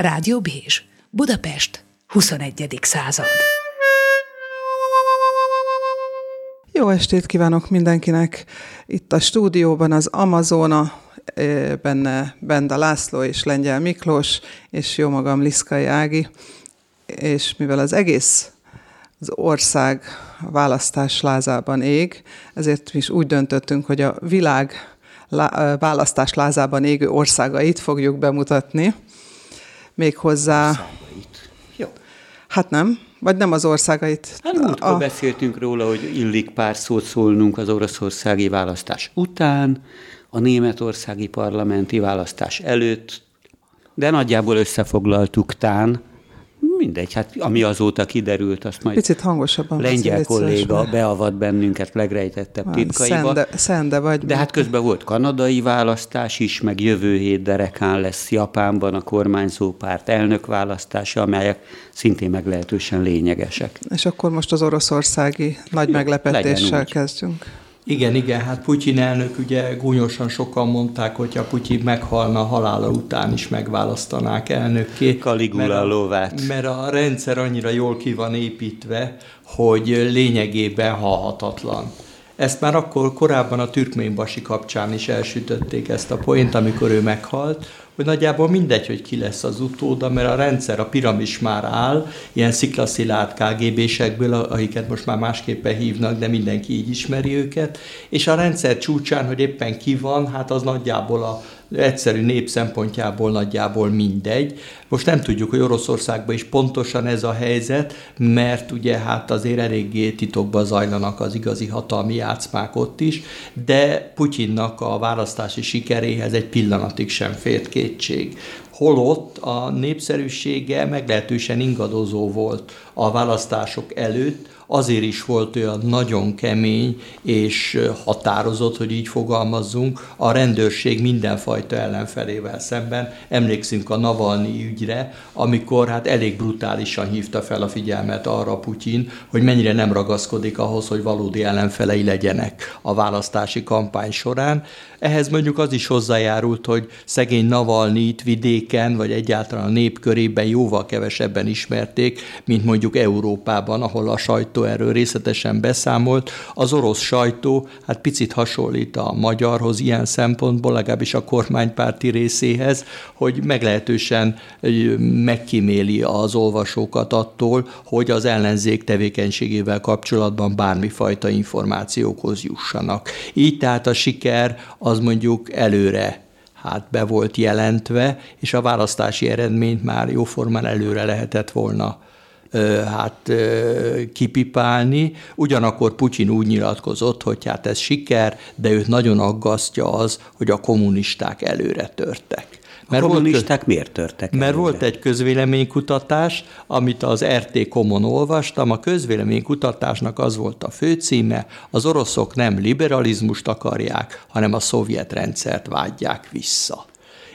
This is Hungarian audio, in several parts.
Rádió Bézs, Budapest, 21. század. Jó estét kívánok mindenkinek! Itt a stúdióban az Amazona, benne Benda László és Lengyel Miklós, és jó magam Liszkai Ági, és mivel az egész az ország választás lázában ég, ezért mi is úgy döntöttünk, hogy a világ választás lázában égő országait fogjuk bemutatni. Méghozzá... Jó. Hát nem, vagy nem az országait. Hát múltkor a... beszéltünk róla, hogy illik pár szót szólnunk az oroszországi választás után, a németországi parlamenti választás előtt, de nagyjából összefoglaltuk tán, Mindegy, hát ami azóta kiderült, azt majd Picit hangosabban lengyel kolléga mert... beavat bennünket legrejtettebb titkaiba. Szende, szende vagy. De hát közben volt kanadai választás is, meg jövő hét derekán lesz Japánban a kormányzó párt elnökválasztása, amelyek szintén meglehetősen lényegesek. És akkor most az oroszországi nagy meglepetéssel kezdjünk. Igen, igen, hát Putyin elnök ugye gúnyosan sokan mondták, hogy ha Putyin meghalna halála után is megválasztanák elnökké. Kaligula lovát. Mert a rendszer annyira jól ki van építve, hogy lényegében halhatatlan. Ezt már akkor korábban a Türkménbasi kapcsán is elsütötték ezt a poént, amikor ő meghalt, hogy nagyjából mindegy, hogy ki lesz az utóda, mert a rendszer, a piramis már áll, ilyen sziklaszilárd KGB-sekből, akiket most már másképpen hívnak, de mindenki így ismeri őket, és a rendszer csúcsán, hogy éppen ki van, hát az nagyjából a egyszerű nép szempontjából nagyjából mindegy. Most nem tudjuk, hogy Oroszországban is pontosan ez a helyzet, mert ugye hát azért eléggé titokban zajlanak az igazi hatalmi játszmák ott is, de Putyinnak a választási sikeréhez egy pillanatig sem fért kétség holott a népszerűsége meglehetősen ingadozó volt a választások előtt, azért is volt olyan nagyon kemény és határozott, hogy így fogalmazzunk, a rendőrség mindenfajta ellenfelével szemben. Emlékszünk a Navalnyi ügyre, amikor hát elég brutálisan hívta fel a figyelmet arra Putyin, hogy mennyire nem ragaszkodik ahhoz, hogy valódi ellenfelei legyenek a választási kampány során. Ehhez mondjuk az is hozzájárult, hogy szegény Navalnyit vidéken, vagy egyáltalán a nép körében jóval kevesebben ismerték, mint mondjuk Európában, ahol a sajtó erről részletesen beszámolt. Az orosz sajtó hát picit hasonlít a magyarhoz ilyen szempontból, legalábbis a kormánypárti részéhez, hogy meglehetősen megkíméli az olvasókat attól, hogy az ellenzék tevékenységével kapcsolatban bármifajta információkhoz jussanak. Így tehát a siker az mondjuk előre hát be volt jelentve, és a választási eredményt már jóformán előre lehetett volna hát kipipálni. Ugyanakkor Putyin úgy nyilatkozott, hogy hát ez siker, de őt nagyon aggasztja az, hogy a kommunisták előre törtek. Mert a kommunisták volt, miért törtek? Mert előre? volt egy közvéleménykutatás, amit az RT Komon olvastam. A közvéleménykutatásnak az volt a főcíme, az oroszok nem liberalizmust akarják, hanem a szovjet rendszert vágyják vissza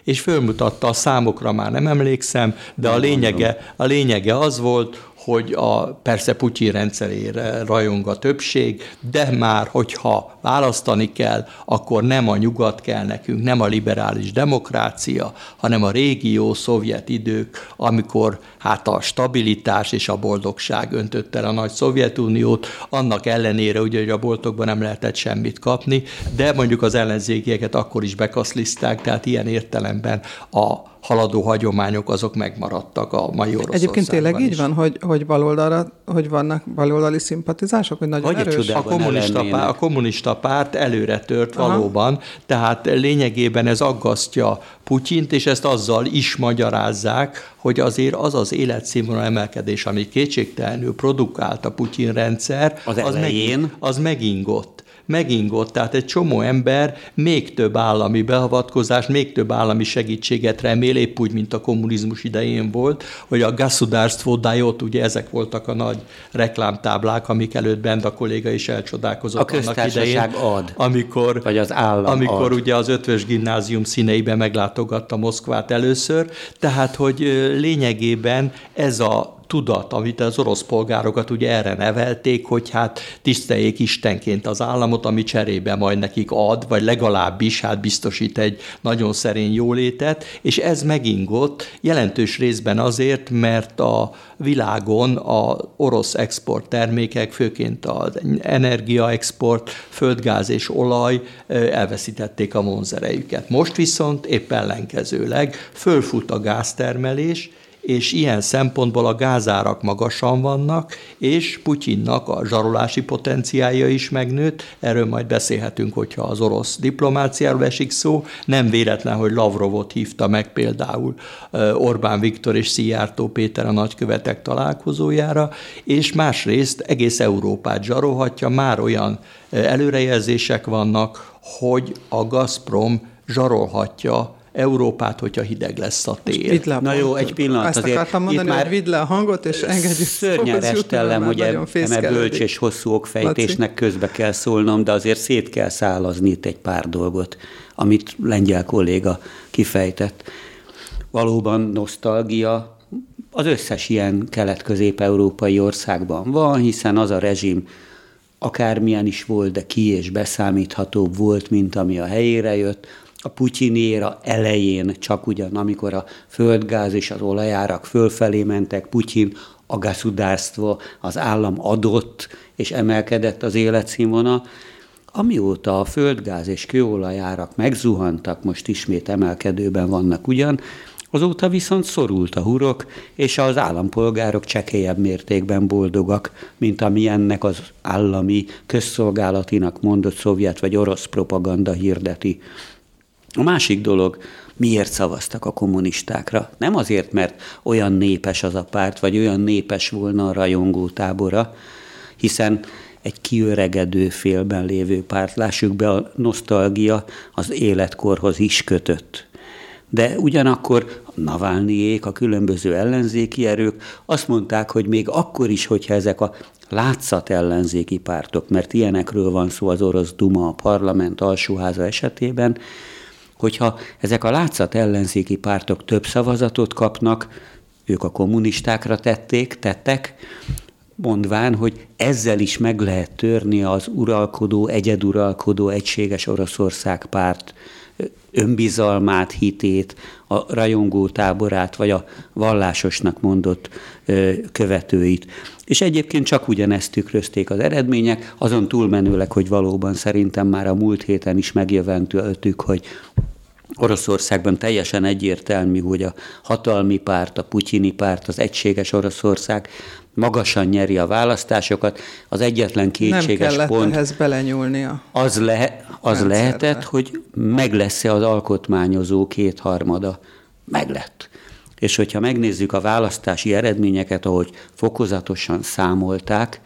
és fölmutatta a számokra már nem emlékszem, de a lényege, a lényege az volt, hogy a, persze Putyin rendszerére rajong a többség, de már, hogyha választani kell, akkor nem a nyugat kell nekünk, nem a liberális demokrácia, hanem a régió, szovjet idők, amikor hát a stabilitás és a boldogság öntött el a nagy Szovjetuniót, annak ellenére ugye, hogy a boltokban nem lehetett semmit kapni, de mondjuk az ellenzékieket akkor is bekaszliszták, tehát ilyen értelemben a haladó hagyományok azok megmaradtak a mai Oroszországban Egyébként tényleg is. így van, hogy, hogy baloldalra, hogy vannak baloldali szimpatizások, hogy nagyon hogy erős? A kommunista, párt, a kommunista párt előre tört Aha. valóban, tehát lényegében ez aggasztja Putyint, és ezt azzal is magyarázzák, hogy azért az az életszínvonal emelkedés, ami kétségtelenül produkált a Putyin rendszer, az, az, meg, az megingott megingott, tehát egy csomó ember még több állami beavatkozást, még több állami segítséget remél, épp úgy, mint a kommunizmus idején volt, hogy a Gasudarstvo dajot, ugye ezek voltak a nagy reklámtáblák, amik előtt bent a kolléga is elcsodálkozott a annak idején. ad, amikor, vagy az állam Amikor ad. ugye az ötvös gimnázium színeiben meglátogatta Moszkvát először, tehát hogy lényegében ez a tudat, amit az orosz polgárokat ugye erre nevelték, hogy hát tiszteljék istenként az államot, ami cserébe majd nekik ad, vagy legalábbis hát biztosít egy nagyon szerény jólétet, és ez megingott jelentős részben azért, mert a világon a orosz export termékek, főként az energiaexport, földgáz és olaj elveszítették a vonzerejüket. Most viszont épp ellenkezőleg fölfut a gáztermelés, és ilyen szempontból a gázárak magasan vannak, és Putyinnak a zsarolási potenciája is megnőtt, erről majd beszélhetünk, hogyha az orosz diplomáciáról esik szó. Nem véletlen, hogy Lavrovot hívta meg például Orbán Viktor és Szijjártó Péter a nagykövetek találkozójára, és másrészt egész Európát zsarolhatja, már olyan előrejelzések vannak, hogy a Gazprom zsarolhatja Európát, hogyha hideg lesz a tél. a Na jó, egy pillanat. Ezt azért akartam mondani, itt már vidd le a hangot, és engedjük. Szörnyen restellem, hogy eme bölcs és hosszú okfejtésnek közbe kell szólnom, de azért szét kell szálazni itt egy pár dolgot, amit lengyel kolléga kifejtett. Valóban nosztalgia, az összes ilyen kelet-közép-európai országban van, hiszen az a rezsim akármilyen is volt, de ki és beszámíthatóbb volt, mint ami a helyére jött, a Putyinéra elején, csak ugyan, amikor a földgáz és az olajárak fölfelé mentek, Putyin a gazudárstvo, az állam adott és emelkedett az életszínvonal, Amióta a földgáz és kőolajárak megzuhantak, most ismét emelkedőben vannak ugyan, azóta viszont szorult a hurok, és az állampolgárok csekélyebb mértékben boldogak, mint ami ennek az állami közszolgálatinak mondott szovjet vagy orosz propaganda hirdeti. A másik dolog, miért szavaztak a kommunistákra? Nem azért, mert olyan népes az a párt, vagy olyan népes volna a rajongó tábora, hiszen egy kiöregedő félben lévő párt, lássuk be, a nosztalgia az életkorhoz is kötött. De ugyanakkor Navalnyiék, a különböző ellenzéki erők azt mondták, hogy még akkor is, hogyha ezek a látszat ellenzéki pártok, mert ilyenekről van szó az orosz Duma, a parlament alsóháza esetében, hogyha ezek a látszat ellenzéki pártok több szavazatot kapnak, ők a kommunistákra tették, tettek, mondván, hogy ezzel is meg lehet törni az uralkodó, egyeduralkodó, egységes Oroszország párt önbizalmát, hitét, a rajongó táborát, vagy a vallásosnak mondott követőit. És egyébként csak ugyanezt tükrözték az eredmények, azon túlmenőleg, hogy valóban szerintem már a múlt héten is megjöventültük, hogy Oroszországban teljesen egyértelmű, hogy a hatalmi párt, a putyini párt, az egységes Oroszország magasan nyeri a választásokat. Az egyetlen kétséges Nem pont... ehhez belenyúlnia. Az, le, az lehetett, hogy meg lesz-e az alkotmányozó kétharmada. Meg lett. És hogyha megnézzük a választási eredményeket, ahogy fokozatosan számolták,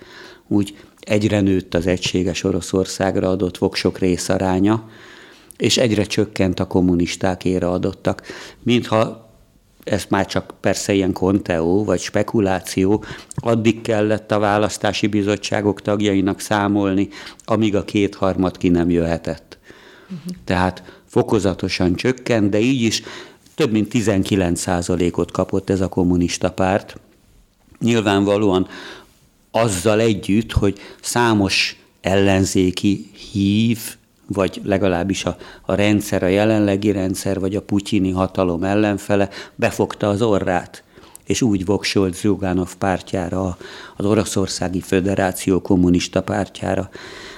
úgy egyre nőtt az egységes Oroszországra adott voksok részaránya, és egyre csökkent a kommunisták ére adottak. Mintha ez már csak persze ilyen konteó vagy spekuláció, addig kellett a választási bizottságok tagjainak számolni, amíg a kétharmad ki nem jöhetett. Uh-huh. Tehát fokozatosan csökkent, de így is több mint 19% ot kapott ez a kommunista párt. Nyilvánvalóan azzal együtt, hogy számos ellenzéki hív vagy legalábbis a, a rendszer, a jelenlegi rendszer, vagy a putyini hatalom ellenfele befogta az orrát, és úgy voksolt Zsugánov pártjára, az Oroszországi Föderáció kommunista pártjára.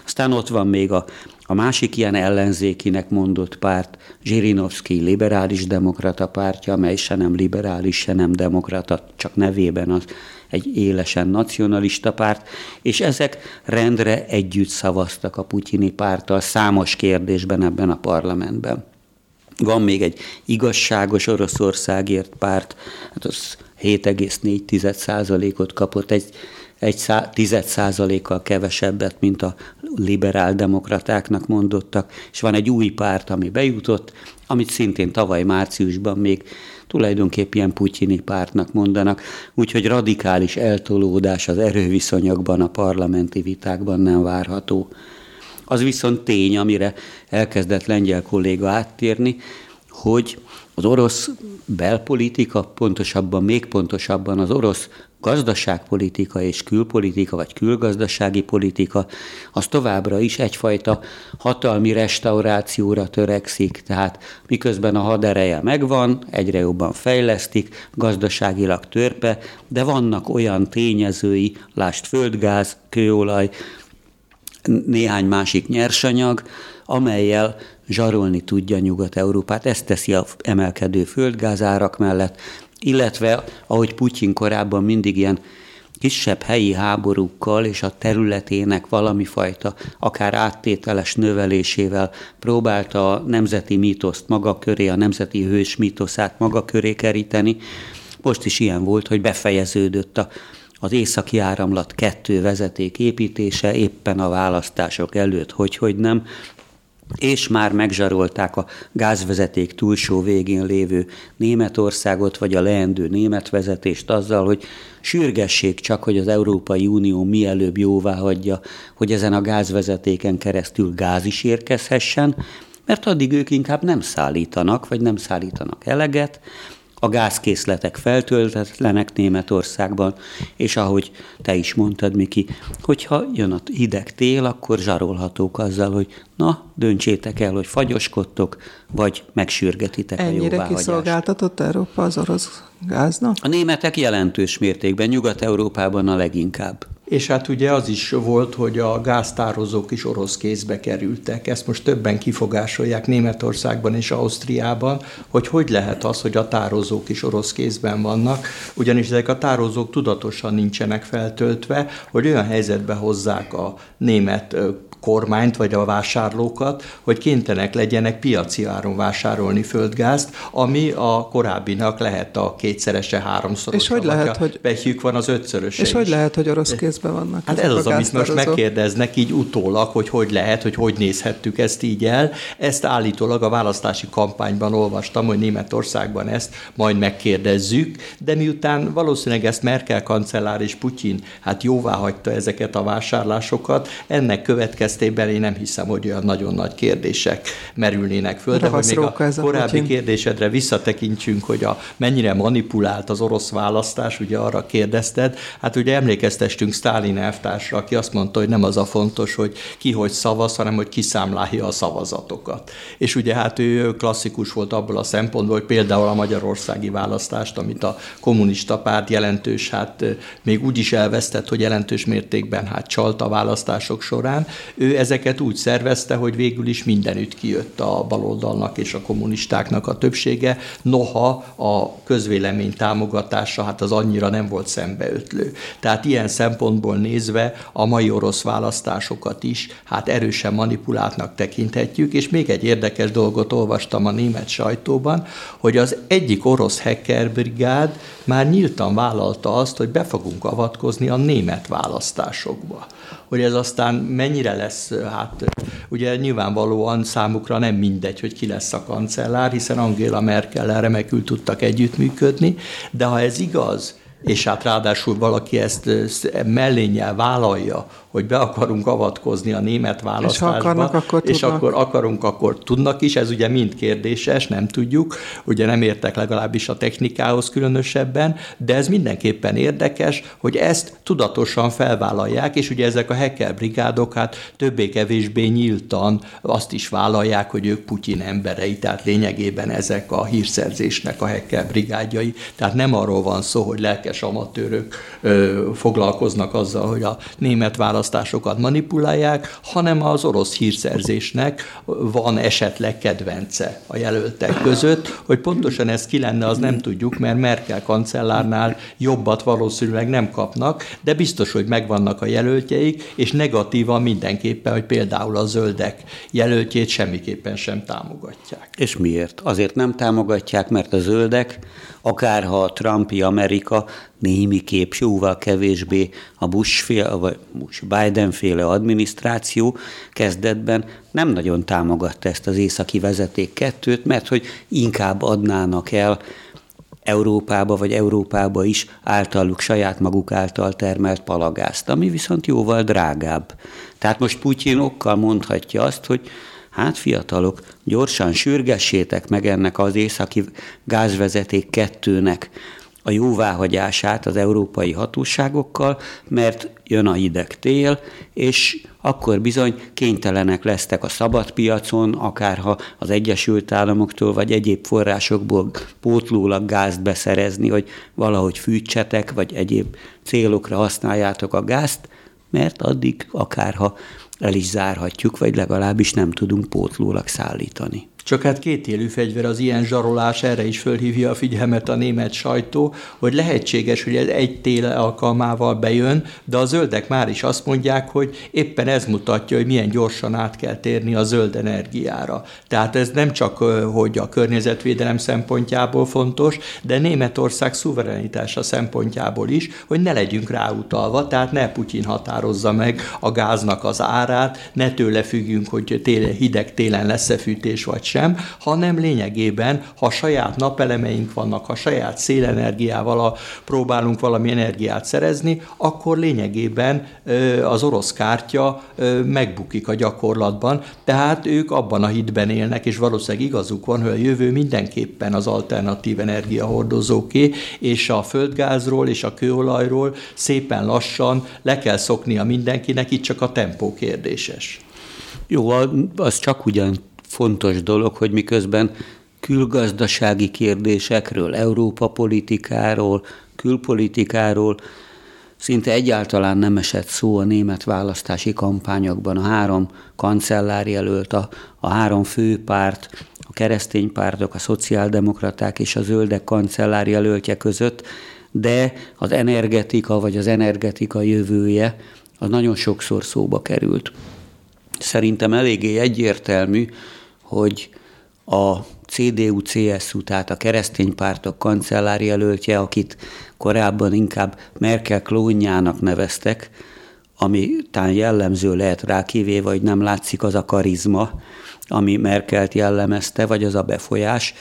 Aztán ott van még a, a másik ilyen ellenzékinek mondott párt, Zsirinovszki liberális demokrata pártja, amely se nem liberális, se nem demokrata, csak nevében az egy élesen nacionalista párt, és ezek rendre együtt szavaztak a putyini párttal számos kérdésben ebben a parlamentben. Van még egy igazságos Oroszországért párt, hát az 7,4%-ot kapott, egy, egy tized százalékkal kevesebbet, mint a liberál demokratáknak mondottak, és van egy új párt, ami bejutott, amit szintén tavaly márciusban még tulajdonképp ilyen putyini pártnak mondanak, úgyhogy radikális eltolódás az erőviszonyokban, a parlamenti vitákban nem várható. Az viszont tény, amire elkezdett lengyel kolléga áttérni, hogy az orosz belpolitika, pontosabban, még pontosabban az orosz gazdaságpolitika és külpolitika, vagy külgazdasági politika, az továbbra is egyfajta hatalmi restaurációra törekszik, tehát miközben a hadereje megvan, egyre jobban fejlesztik, gazdaságilag törpe, de vannak olyan tényezői, lást földgáz, kőolaj, néhány másik nyersanyag, amelyel zsarolni tudja Nyugat-Európát. Ezt teszi a emelkedő földgázárak mellett, illetve, ahogy Putyin korábban mindig ilyen kisebb helyi háborúkkal és a területének valami fajta, akár áttételes növelésével próbálta a nemzeti mítoszt maga köré, a nemzeti hős mítoszát maga köré keríteni. Most is ilyen volt, hogy befejeződött a, az északi áramlat kettő vezeték építése éppen a választások előtt, hogy, hogy nem, és már megzsarolták a gázvezeték túlsó végén lévő Németországot, vagy a leendő német vezetést azzal, hogy sürgessék csak, hogy az Európai Unió mielőbb jóvá hagyja, hogy ezen a gázvezetéken keresztül gáz is érkezhessen, mert addig ők inkább nem szállítanak, vagy nem szállítanak eleget, a gázkészletek feltöltetlenek Németországban, és ahogy te is mondtad, Miki, hogyha jön a hideg tél, akkor zsarolhatók azzal, hogy na, döntsétek el, hogy fagyoskodtok, vagy megsürgetitek Ennyire a jóváhagyást. kiszolgáltatott Európa az orosz gáznak? A németek jelentős mértékben, Nyugat-Európában a leginkább. És hát ugye az is volt, hogy a gáztározók is orosz kézbe kerültek. Ezt most többen kifogásolják Németországban és Ausztriában, hogy hogy lehet az, hogy a tározók is orosz kézben vannak, ugyanis ezek a tározók tudatosan nincsenek feltöltve, hogy olyan helyzetbe hozzák a német kormányt vagy a vásárlókat, hogy kénytelenek legyenek piaci áron vásárolni földgázt, ami a korábbinak lehet a kétszerese, háromszorosa. És hogy lehet, hogy... Behjük van az ötszöröse És is. hogy lehet, hogy orosz kézben vannak Hát ez az, amit most megkérdeznek így utólag, hogy hogy lehet, hogy hogy nézhettük ezt így el. Ezt állítólag a választási kampányban olvastam, hogy Németországban ezt majd megkérdezzük, de miután valószínűleg ezt Merkel kancellár és Putyin hát jóvá hagyta ezeket a vásárlásokat, ennek következtében én nem hiszem, hogy olyan nagyon nagy kérdések merülnének föl, de hogy még a korábbi kérdésedre visszatekintsünk, hogy a mennyire manipulált az orosz választás, ugye arra kérdezted, hát ugye emlékeztestünk Sztálin elvtársra, aki azt mondta, hogy nem az a fontos, hogy ki hogy szavaz, hanem hogy kiszámlálja a szavazatokat. És ugye hát ő klasszikus volt abból a szempontból, hogy például a magyarországi választást, amit a kommunista párt jelentős, hát még úgy is elvesztett, hogy jelentős mértékben hát csalt a választások során, ő ezeket úgy szervezte, hogy végül is mindenütt kijött a baloldalnak és a kommunistáknak a többsége, noha a közvélemény támogatása hát az annyira nem volt szembeötlő. Tehát ilyen szempontból nézve a mai orosz választásokat is hát erősen manipuláltnak tekinthetjük, és még egy érdekes dolgot olvastam a német sajtóban, hogy az egyik orosz hackerbrigád már nyíltan vállalta azt, hogy be fogunk avatkozni a német választásokba. Hogy ez aztán mennyire lesz, hát ugye nyilvánvalóan számukra nem mindegy, hogy ki lesz a kancellár, hiszen Angela Merkel remekül tudtak együttműködni, de ha ez igaz, és hát ráadásul valaki ezt mellénnyel vállalja, hogy be akarunk avatkozni a német választásba, és, akarnak, akkor és akkor akarunk, akkor tudnak is, ez ugye mind kérdéses, nem tudjuk, ugye nem értek legalábbis a technikához különösebben, de ez mindenképpen érdekes, hogy ezt tudatosan felvállalják, és ugye ezek a hacker brigádok hát többé-kevésbé nyíltan azt is vállalják, hogy ők Putyin emberei, tehát lényegében ezek a hírszerzésnek a hacker brigádjai, tehát nem arról van szó, hogy lelkes amatőrök ö, foglalkoznak azzal, hogy a német választás választásokat manipulálják, hanem az orosz hírszerzésnek van esetleg kedvence a jelöltek között. Hogy pontosan ez ki lenne, az nem tudjuk, mert Merkel kancellárnál jobbat valószínűleg nem kapnak, de biztos, hogy megvannak a jelöltjeik, és negatívan mindenképpen, hogy például a zöldek jelöltjét semmiképpen sem támogatják. És miért? Azért nem támogatják, mert a zöldek akárha a Trumpi Amerika némiképp jóval kevésbé a Bush féle, vagy Bush Biden féle adminisztráció kezdetben nem nagyon támogatta ezt az északi vezeték kettőt, mert hogy inkább adnának el Európába vagy Európába is általuk saját maguk által termelt palagázt, ami viszont jóval drágább. Tehát most Putyin okkal mondhatja azt, hogy hát fiatalok, gyorsan sürgessétek meg ennek az északi gázvezeték kettőnek a jóváhagyását az európai hatóságokkal, mert jön a hideg tél, és akkor bizony kénytelenek lesztek a szabad piacon, akárha az Egyesült Államoktól vagy egyéb forrásokból pótlólag gázt beszerezni, hogy valahogy fűtsetek, vagy egyéb célokra használjátok a gázt, mert addig akárha el is zárhatjuk, vagy legalábbis nem tudunk pótlólag szállítani. Csak hát kétélű fegyver az ilyen zsarolás, erre is fölhívja a figyelmet a német sajtó, hogy lehetséges, hogy ez egy tél alkalmával bejön, de a zöldek már is azt mondják, hogy éppen ez mutatja, hogy milyen gyorsan át kell térni a zöld energiára. Tehát ez nem csak, hogy a környezetvédelem szempontjából fontos, de Németország szuverenitása szempontjából is, hogy ne legyünk ráutalva, tehát ne Putyin határozza meg a gáznak az árát, ne tőle függjünk, hogy télen, hideg télen lesz-e fűtés vagy sem, sem, hanem lényegében, ha saját napelemeink vannak, ha saját szélenergiával próbálunk valami energiát szerezni, akkor lényegében az orosz kártya megbukik a gyakorlatban, tehát ők abban a hitben élnek, és valószínűleg igazuk van, hogy a jövő mindenképpen az alternatív energiahordozóké, és a földgázról és a kőolajról szépen lassan le kell szoknia mindenkinek, itt csak a tempó kérdéses. Jó, az csak ugyan fontos dolog, hogy miközben külgazdasági kérdésekről, Európa politikáról, külpolitikáról szinte egyáltalán nem esett szó a német választási kampányokban. A három kancellár jelölt, a, a három főpárt, a keresztény pártok, a szociáldemokraták és a zöldek kancellár jelöltje között, de az energetika vagy az energetika jövője az nagyon sokszor szóba került. Szerintem eléggé egyértelmű, hogy a CDU-CSU, tehát a keresztény pártok kancellár jelöltje, akit korábban inkább Merkel klónjának neveztek, ami talán jellemző lehet rá, kivéve, hogy nem látszik az a karizma, ami Merkelt jellemezte, vagy az a befolyás,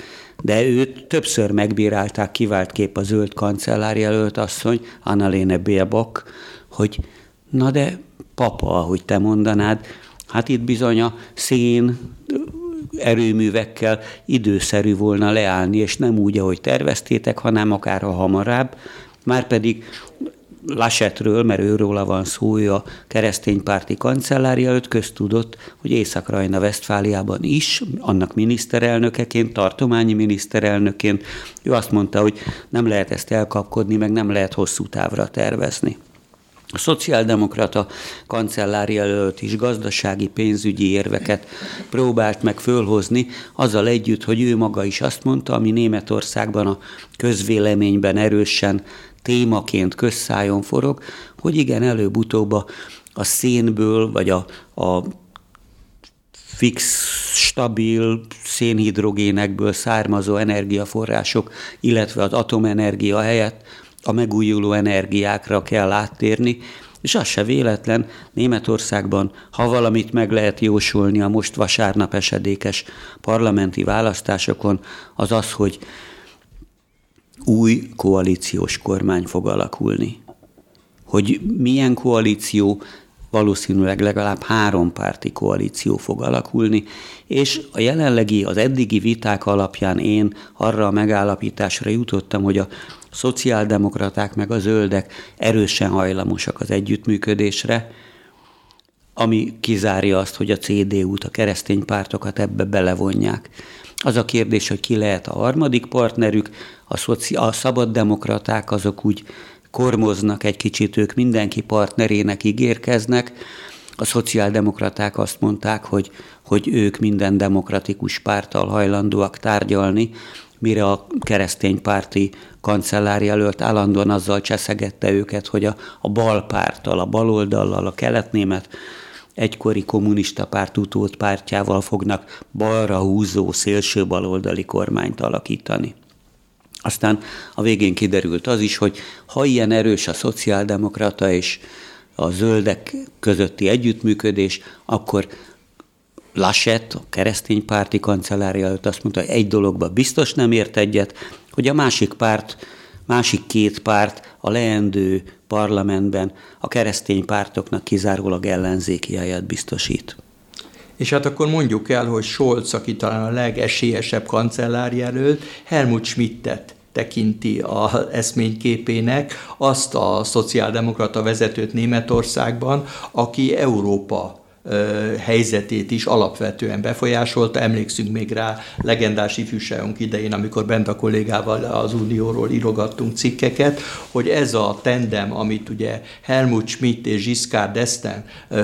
de őt többször megbírálták, kivált kép a zöld jelölt asszony, Annalene Baerbock, hogy na de papa, ahogy te mondanád, hát itt bizony a szén erőművekkel időszerű volna leállni, és nem úgy, ahogy terveztétek, hanem akár a hamarabb, pedig Lasetről, mert őróla van szó, ő a kereszténypárti kancellár előtt köztudott, hogy Észak-Rajna-Vesztfáliában is, annak miniszterelnökeként, tartományi miniszterelnöként, ő azt mondta, hogy nem lehet ezt elkapkodni, meg nem lehet hosszú távra tervezni. A szociáldemokrata kancellári előtt is gazdasági, pénzügyi érveket próbált meg fölhozni, azzal együtt, hogy ő maga is azt mondta, ami Németországban a közvéleményben erősen témaként közszájon forog, hogy igen, előbb-utóbb a szénből, vagy a, a fix, stabil szénhidrogénekből származó energiaforrások, illetve az atomenergia helyett a megújuló energiákra kell áttérni, és az se véletlen, Németországban, ha valamit meg lehet jósolni a most vasárnap esedékes parlamenti választásokon, az az, hogy új koalíciós kormány fog alakulni. Hogy milyen koalíció, valószínűleg legalább három párti koalíció fog alakulni, és a jelenlegi, az eddigi viták alapján én arra a megállapításra jutottam, hogy a szociáldemokraták meg a zöldek erősen hajlamosak az együttműködésre, ami kizárja azt, hogy a CDU-t, a keresztény pártokat ebbe belevonják. Az a kérdés, hogy ki lehet a harmadik partnerük, a, szoci- a szabaddemokraták azok úgy kormoznak egy kicsit, ők mindenki partnerének ígérkeznek, a szociáldemokraták azt mondták, hogy, hogy ők minden demokratikus párttal hajlandóak tárgyalni, mire a kereszténypárti kancellár jelölt állandóan azzal cseszegette őket, hogy a, a bal párttal, a baloldallal, a keletnémet egykori kommunista párt utód pártjával fognak balra húzó szélső baloldali kormányt alakítani. Aztán a végén kiderült az is, hogy ha ilyen erős a szociáldemokrata és a zöldek közötti együttműködés, akkor Laschet, a kereszténypárti kancellária előtt azt mondta, hogy egy dologba biztos nem ért egyet, hogy a másik párt, másik két párt a leendő parlamentben a keresztény pártoknak kizárólag ellenzéki helyet biztosít. És hát akkor mondjuk el, hogy Scholz, aki talán a legesélyesebb kancellárjelölt, Helmut Schmidtet tekinti a eszményképének azt a szociáldemokrata vezetőt Németországban, aki Európa helyzetét is alapvetően befolyásolta. Emlékszünk még rá legendás ifjúságunk idején, amikor bent a kollégával az Unióról írogattunk cikkeket, hogy ez a tendem, amit ugye Helmut Schmidt és Giscard d'Estaing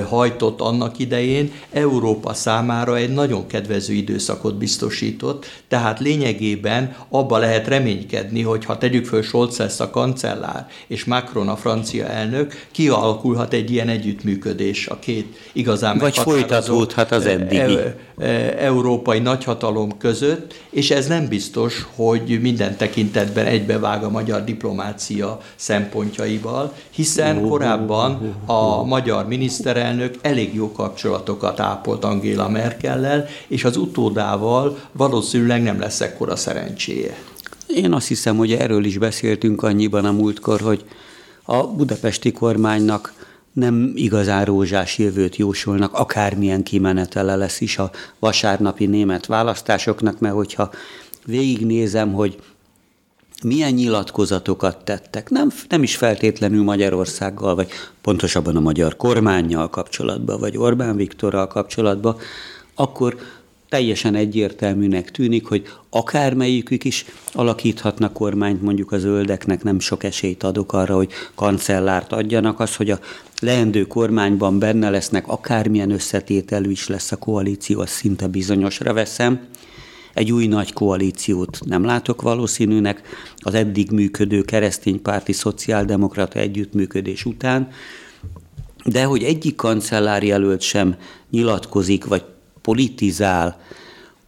hajtott annak idején, Európa számára egy nagyon kedvező időszakot biztosított, tehát lényegében abba lehet reménykedni, hogy ha tegyük föl Scholz lesz a kancellár, és Macron a francia elnök, kialakulhat egy ilyen együttműködés a két igazán vagy folytatódhat az eddigi. E, európai nagyhatalom között, és ez nem biztos, hogy minden tekintetben egybevág a magyar diplomácia szempontjaival, hiszen korábban a magyar miniszterelnök elég jó kapcsolatokat ápolt Angéla Merkellel, és az utódával valószínűleg nem lesz ekkora szerencséje. Én azt hiszem, hogy erről is beszéltünk annyiban a múltkor, hogy a budapesti kormánynak nem igazán rózsás jövőt jósolnak, akármilyen kimenetele lesz is a vasárnapi német választásoknak, mert hogyha végignézem, hogy milyen nyilatkozatokat tettek, nem, nem is feltétlenül Magyarországgal, vagy pontosabban a magyar kormányjal kapcsolatban, vagy Orbán Viktorral kapcsolatban, akkor teljesen egyértelműnek tűnik, hogy akármelyikük is alakíthatnak kormányt, mondjuk a zöldeknek nem sok esélyt adok arra, hogy kancellárt adjanak, az, hogy a leendő kormányban benne lesznek, akármilyen összetételű is lesz a koalíció, az szinte bizonyosra veszem. Egy új nagy koalíciót nem látok valószínűnek. Az eddig működő kereszténypárti szociáldemokrata együttműködés után, de hogy egyik kancellár jelölt sem nyilatkozik, vagy politizál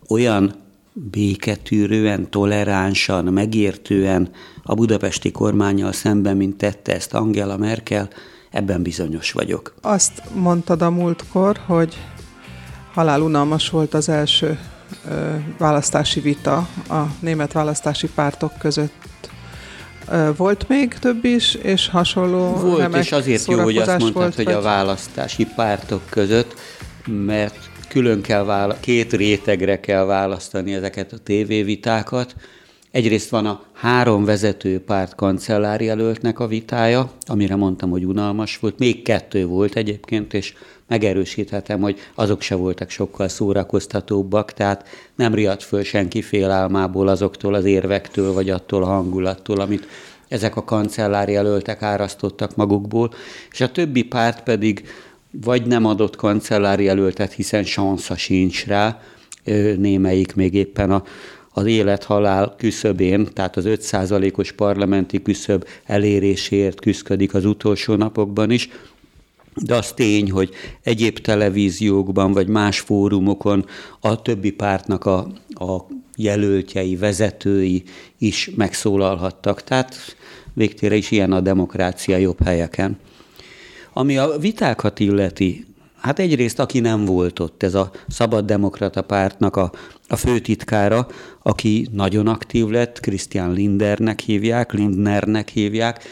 olyan béketűrően, toleránsan, megértően a budapesti kormányjal szemben, mint tette ezt Angela Merkel, ebben bizonyos vagyok. Azt mondtad a múltkor, hogy halálunalmas volt az első ö, választási vita a német választási pártok között. Ö, volt még több is, és hasonló Volt, és azért jó, hogy azt mondtad, volt, hogy vagy... a választási pártok között, mert külön kell vála- két rétegre kell választani ezeket a tévévitákat. Egyrészt van a három vezető párt kancellárjelöltnek a vitája, amire mondtam, hogy unalmas volt. Még kettő volt egyébként, és megerősíthetem, hogy azok se voltak sokkal szórakoztatóbbak, tehát nem riadt föl senki félálmából azoktól az érvektől, vagy attól a hangulattól, amit ezek a kancellárjelöltek árasztottak magukból, és a többi párt pedig vagy nem adott kancellári jelöltet, hiszen sansza sincs rá, némelyik még éppen a, az élet-halál küszöbén, tehát az 5%-os parlamenti küszöb eléréséért küzdik az utolsó napokban is, de az tény, hogy egyéb televíziókban vagy más fórumokon a többi pártnak a, a jelöltjei, vezetői is megszólalhattak. Tehát végtére is ilyen a demokrácia jobb helyeken. Ami a vitákat illeti, hát egyrészt aki nem volt ott, ez a Szabaddemokrata pártnak a, a főtitkára, aki nagyon aktív lett, Christian Lindernek hívják, Lindnernek hívják,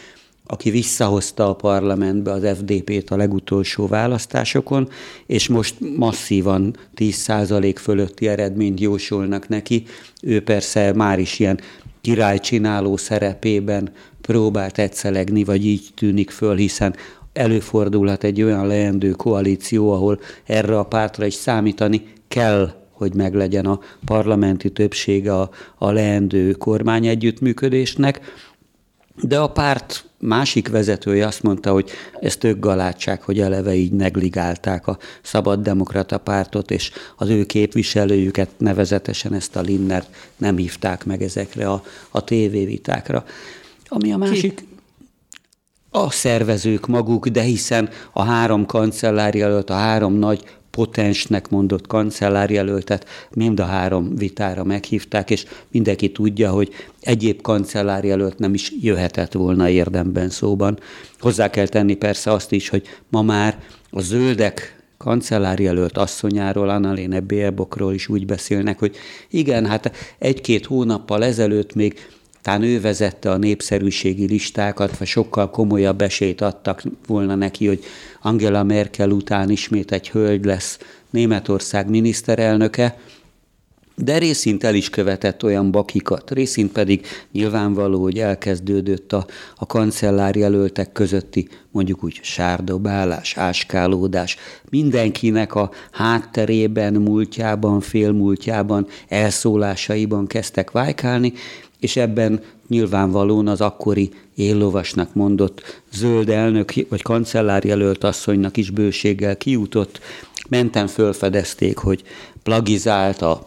aki visszahozta a parlamentbe az FDP-t a legutolsó választásokon, és most masszívan 10% fölötti eredményt jósolnak neki. Ő persze már is ilyen királycsináló szerepében próbált egyszelegni, vagy így tűnik föl, hiszen előfordulhat egy olyan leendő koalíció, ahol erre a pártra is számítani kell, hogy meglegyen a parlamenti többsége a, a leendő kormány együttműködésnek. De a párt másik vezetője azt mondta, hogy ezt ők galátság, hogy eleve így negligálták a szabad demokrata pártot, és az ő képviselőjüket, nevezetesen ezt a Linnert nem hívták meg ezekre a, a tévévitákra. Ami a másik... Ki? A szervezők maguk, de hiszen a három kancellárjelölt, a három nagy potensnek mondott kancellárjelöltet mind a három vitára meghívták, és mindenki tudja, hogy egyéb kancellárjelölt nem is jöhetett volna érdemben szóban. Hozzá kell tenni persze azt is, hogy ma már a zöldek kancellárjelölt asszonyáról, Annaléne Bélbokról is úgy beszélnek, hogy igen, hát egy-két hónappal ezelőtt még Tán ő vezette a népszerűségi listákat, vagy sokkal komolyabb esélyt adtak volna neki, hogy Angela Merkel után ismét egy hölgy lesz Németország miniszterelnöke, de részint el is követett olyan bakikat, részint pedig nyilvánvaló, hogy elkezdődött a, a kancellár jelöltek közötti mondjuk úgy sárdobálás, áskálódás, mindenkinek a hátterében, múltjában, félmúltjában, elszólásaiban kezdtek vájkálni, és ebben nyilvánvalóan az akkori éllovasnak mondott zöld elnök vagy kancellárjelölt asszonynak is bőséggel kijutott, menten fölfedezték, hogy plagizált a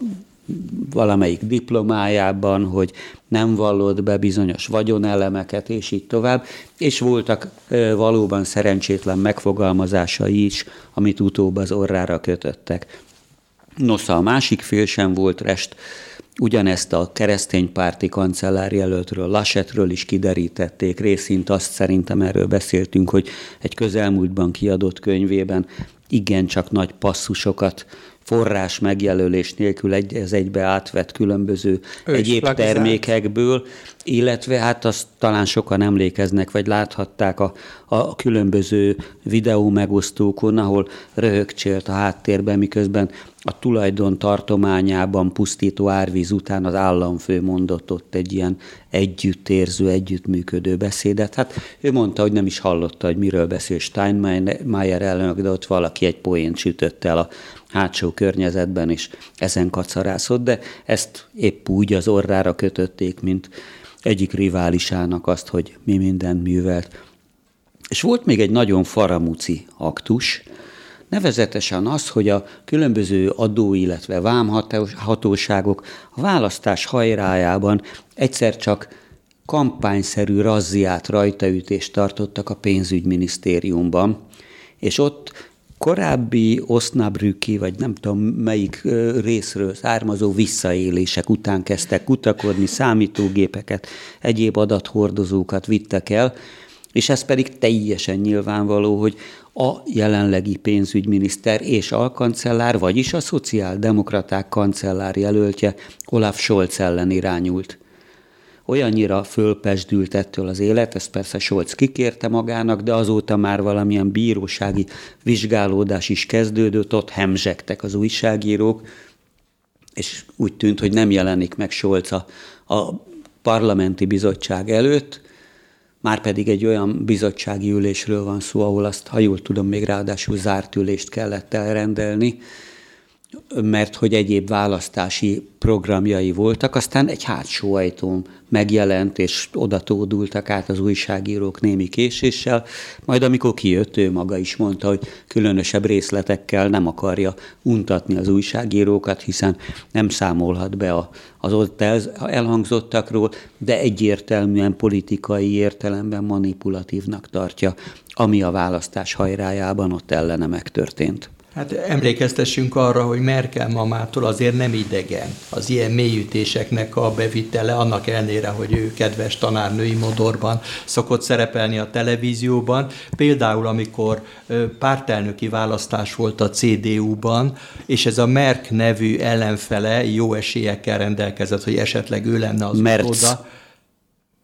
valamelyik diplomájában, hogy nem vallott be bizonyos vagyonelemeket, és így tovább, és voltak valóban szerencsétlen megfogalmazásai is, amit utóbb az orrára kötöttek. Nosza a másik fél sem volt rest, Ugyanezt a kereszténypárti kancellárjelöltről, Lasetről is kiderítették, részint azt szerintem erről beszéltünk, hogy egy közelmúltban kiadott könyvében igencsak nagy passzusokat forrás megjelölés nélkül egy, ez egybe átvett különböző ő egyéb plagizált. termékekből, illetve hát azt talán sokan emlékeznek, vagy láthatták a, a különböző videó megosztókon, ahol röhögcsélt a háttérben, miközben a tulajdon tartományában pusztító árvíz után az államfő mondott ott egy ilyen együttérző, együttműködő beszédet. Hát ő mondta, hogy nem is hallotta, hogy miről beszél Steinmeier elnök, de ott valaki egy poént sütött el a hátsó környezetben, és ezen kacarászott, de ezt épp úgy az orrára kötötték, mint egyik riválisának azt, hogy mi mindent művelt. És volt még egy nagyon faramuci aktus, nevezetesen az, hogy a különböző adó, illetve vámhatóságok a választás hajrájában egyszer csak kampányszerű razziát, rajtaütést tartottak a pénzügyminisztériumban, és ott korábbi Osnabrücki, vagy nem tudom melyik részről származó visszaélések után kezdtek kutakodni, számítógépeket, egyéb adathordozókat vittek el, és ez pedig teljesen nyilvánvaló, hogy a jelenlegi pénzügyminiszter és alkancellár, vagyis a szociáldemokraták kancellár jelöltje Olaf Scholz ellen irányult olyannyira fölpesdült ettől az élet, ezt persze Scholz kikérte magának, de azóta már valamilyen bírósági vizsgálódás is kezdődött, ott hemzsegtek az újságírók, és úgy tűnt, hogy nem jelenik meg Scholz a, a parlamenti bizottság előtt, már pedig egy olyan bizottsági ülésről van szó, ahol azt, ha jól tudom, még ráadásul zárt ülést kellett elrendelni, mert hogy egyéb választási programjai voltak, aztán egy hátsó ajtón megjelent, és oda tódultak át az újságírók némi késéssel, majd amikor kijött, ő maga is mondta, hogy különösebb részletekkel nem akarja untatni az újságírókat, hiszen nem számolhat be az ott elhangzottakról, de egyértelműen politikai értelemben manipulatívnak tartja, ami a választás hajrájában ott ellene megtörtént. Hát emlékeztessünk arra, hogy Merkel mamától azért nem idegen az ilyen mélyütéseknek a bevitele, annak ellenére, hogy ő kedves tanárnői modorban szokott szerepelni a televízióban. Például, amikor pártelnöki választás volt a CDU-ban, és ez a Merk nevű ellenfele jó esélyekkel rendelkezett, hogy esetleg ő lenne az Merz. oda.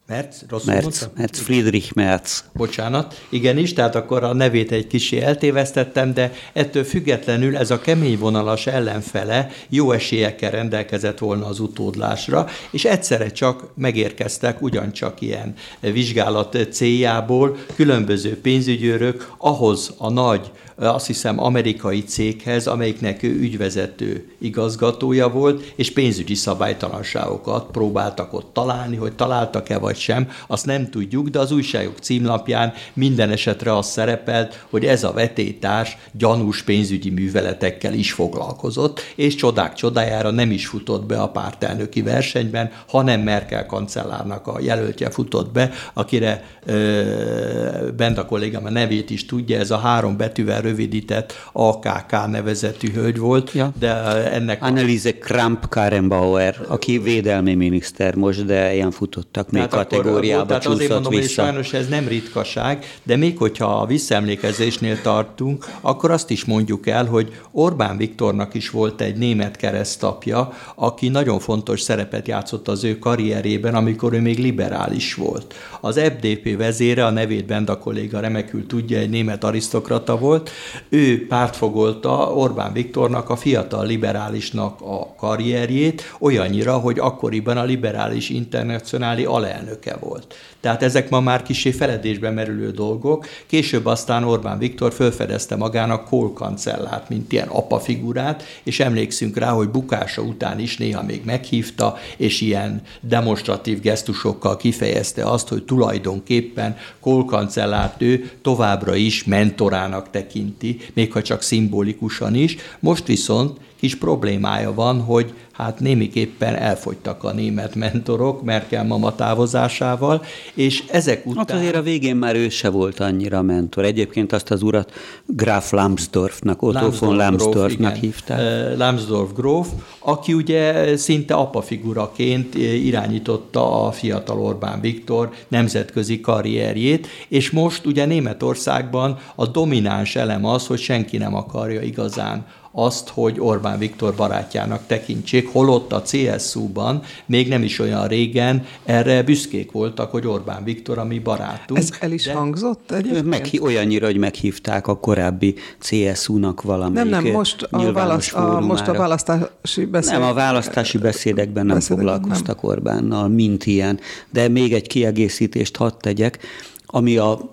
Merz, rosszul Merz, mondtam? Merz, Friedrich Merz. Bocsánat, igenis, tehát akkor a nevét egy kicsi eltévesztettem, de ettől függetlenül ez a kemény vonalas ellenfele jó esélyekkel rendelkezett volna az utódlásra, és egyszerre csak megérkeztek ugyancsak ilyen vizsgálat céljából különböző pénzügyőrök ahhoz a nagy azt hiszem amerikai céghez, amelyiknek ő ügyvezető igazgatója volt, és pénzügyi szabálytalanságokat próbáltak ott találni, hogy találtak-e vagy sem, azt nem tudjuk, de az újságok címlapján minden esetre az szerepelt, hogy ez a vetétárs gyanús pénzügyi műveletekkel is foglalkozott, és csodák csodájára nem is futott be a pártelnöki versenyben, hanem Merkel kancellárnak a jelöltje futott be, akire ö, bent a kollégám a nevét is tudja, ez a három betűvel rövidített AKK nevezetű hölgy volt, ja. de ennek... Anneliese Kramp-Karrenbauer, aki védelmi miniszter most, de ilyen futottak még Tehát kategóriába Tehát azért mondom, vissza. hogy sajnos ez nem ritkaság, de még hogyha a visszaemlékezésnél tartunk, akkor azt is mondjuk el, hogy Orbán Viktornak is volt egy német keresztapja, aki nagyon fontos szerepet játszott az ő karrierében, amikor ő még liberális volt. Az FDP vezére, a nevét Benda kolléga remekül tudja, egy német arisztokrata volt, ő pártfogolta Orbán Viktornak, a fiatal liberálisnak a karrierjét, olyannyira, hogy akkoriban a liberális internacionáli alelnöke volt. Tehát ezek ma már kisé feledésbe merülő dolgok. Később aztán Orbán Viktor felfedezte magának Kohl kancellát, mint ilyen apafigurát, és emlékszünk rá, hogy bukása után is néha még meghívta, és ilyen demonstratív gesztusokkal kifejezte azt, hogy tulajdonképpen Kohl kancellát ő továbbra is mentorának tekinti, még ha csak szimbolikusan is. Most viszont kis problémája van, hogy hát némiképpen elfogytak a német mentorok Merkel mama távozásával, és ezek után... Hát azért a végén már ő se volt annyira mentor. Egyébként azt az urat Graf Lambsdorffnak, Otto von Lambsdorffnak hívták. Lambsdorff gróf, aki ugye szinte apafiguraként irányította a fiatal Orbán Viktor nemzetközi karrierjét, és most ugye Németországban a domináns elem az, hogy senki nem akarja igazán azt, hogy Orbán Viktor barátjának tekintsék, holott a CSU-ban még nem is olyan régen erre büszkék voltak, hogy Orbán Viktor a mi barátunk. Ez el is de... hangzott egyébként? Meg, olyannyira, hogy meghívták a korábbi CSU-nak valamelyik Nem, nem, most a, választ, a, most a választási beszédek. Nem, a választási beszédekben nem beszédek, foglalkoztak nem. Orbánnal, mint ilyen. De még egy kiegészítést hadd tegyek, ami a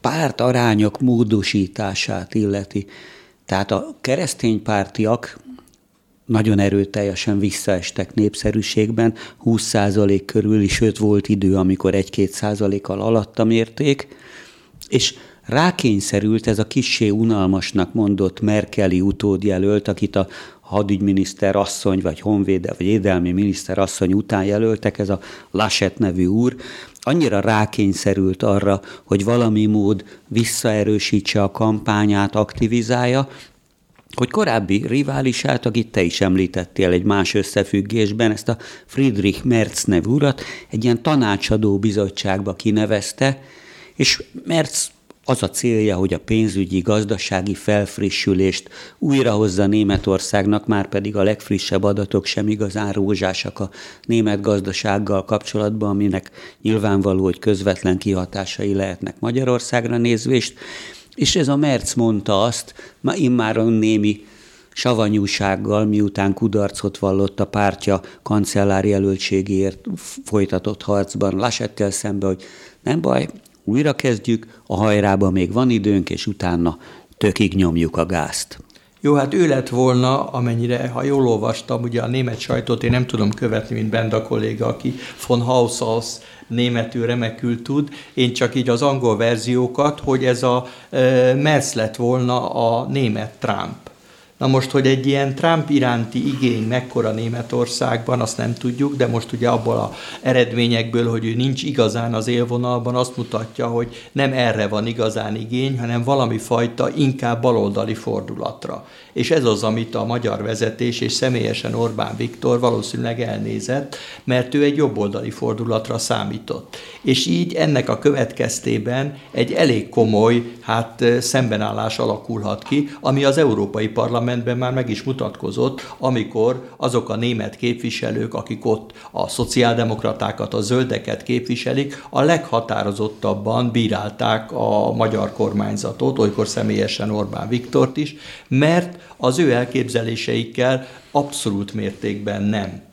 párt arányok módosítását illeti. Tehát a kereszténypártiak nagyon erőteljesen visszaestek népszerűségben, 20% körül, sőt volt idő, amikor 1-2 százalékkal alatta mérték, és rákényszerült ez a kissé unalmasnak mondott Merkeli utódjelölt, akit a hadügyminiszter asszony, vagy honvéde, vagy édelmi miniszter asszony után jelöltek, ez a Laschet nevű úr, annyira rákényszerült arra, hogy valami mód visszaerősítse a kampányát, aktivizálja, hogy korábbi riválisát, akit te is említettél egy más összefüggésben, ezt a Friedrich Merz nevű urat egy ilyen tanácsadó bizottságba kinevezte, és Merz az a célja, hogy a pénzügyi, gazdasági felfrissülést újrahozza Németországnak, már pedig a legfrissebb adatok sem igazán rózsásak a német gazdasággal kapcsolatban, aminek nyilvánvaló, hogy közvetlen kihatásai lehetnek Magyarországra nézvést. És ez a Merc mondta azt, ma immáron némi savanyúsággal, miután kudarcot vallott a pártja kancellár jelöltségéért folytatott harcban Lasettel szembe, hogy nem baj, újra kezdjük, a hajrába még van időnk, és utána tökig nyomjuk a gázt. Jó, hát ő lett volna, amennyire, ha jól olvastam, ugye a német sajtót én nem tudom követni, mint Benda kolléga, aki von Haushaus németül remekül tud, én csak így az angol verziókat, hogy ez a e, Merz lett volna a német Trump. Na most, hogy egy ilyen Trump iránti igény mekkora Németországban, azt nem tudjuk, de most ugye abból a eredményekből, hogy ő nincs igazán az élvonalban, azt mutatja, hogy nem erre van igazán igény, hanem valami fajta inkább baloldali fordulatra. És ez az, amit a magyar vezetés és személyesen Orbán Viktor valószínűleg elnézett, mert ő egy jobboldali fordulatra számított. És így ennek a következtében egy elég komoly hát szembenállás alakulhat ki, ami az Európai Parlament parlamentben már meg is mutatkozott, amikor azok a német képviselők, akik ott a szociáldemokratákat, a zöldeket képviselik, a leghatározottabban bírálták a magyar kormányzatot, olykor személyesen Orbán Viktort is, mert az ő elképzeléseikkel abszolút mértékben nem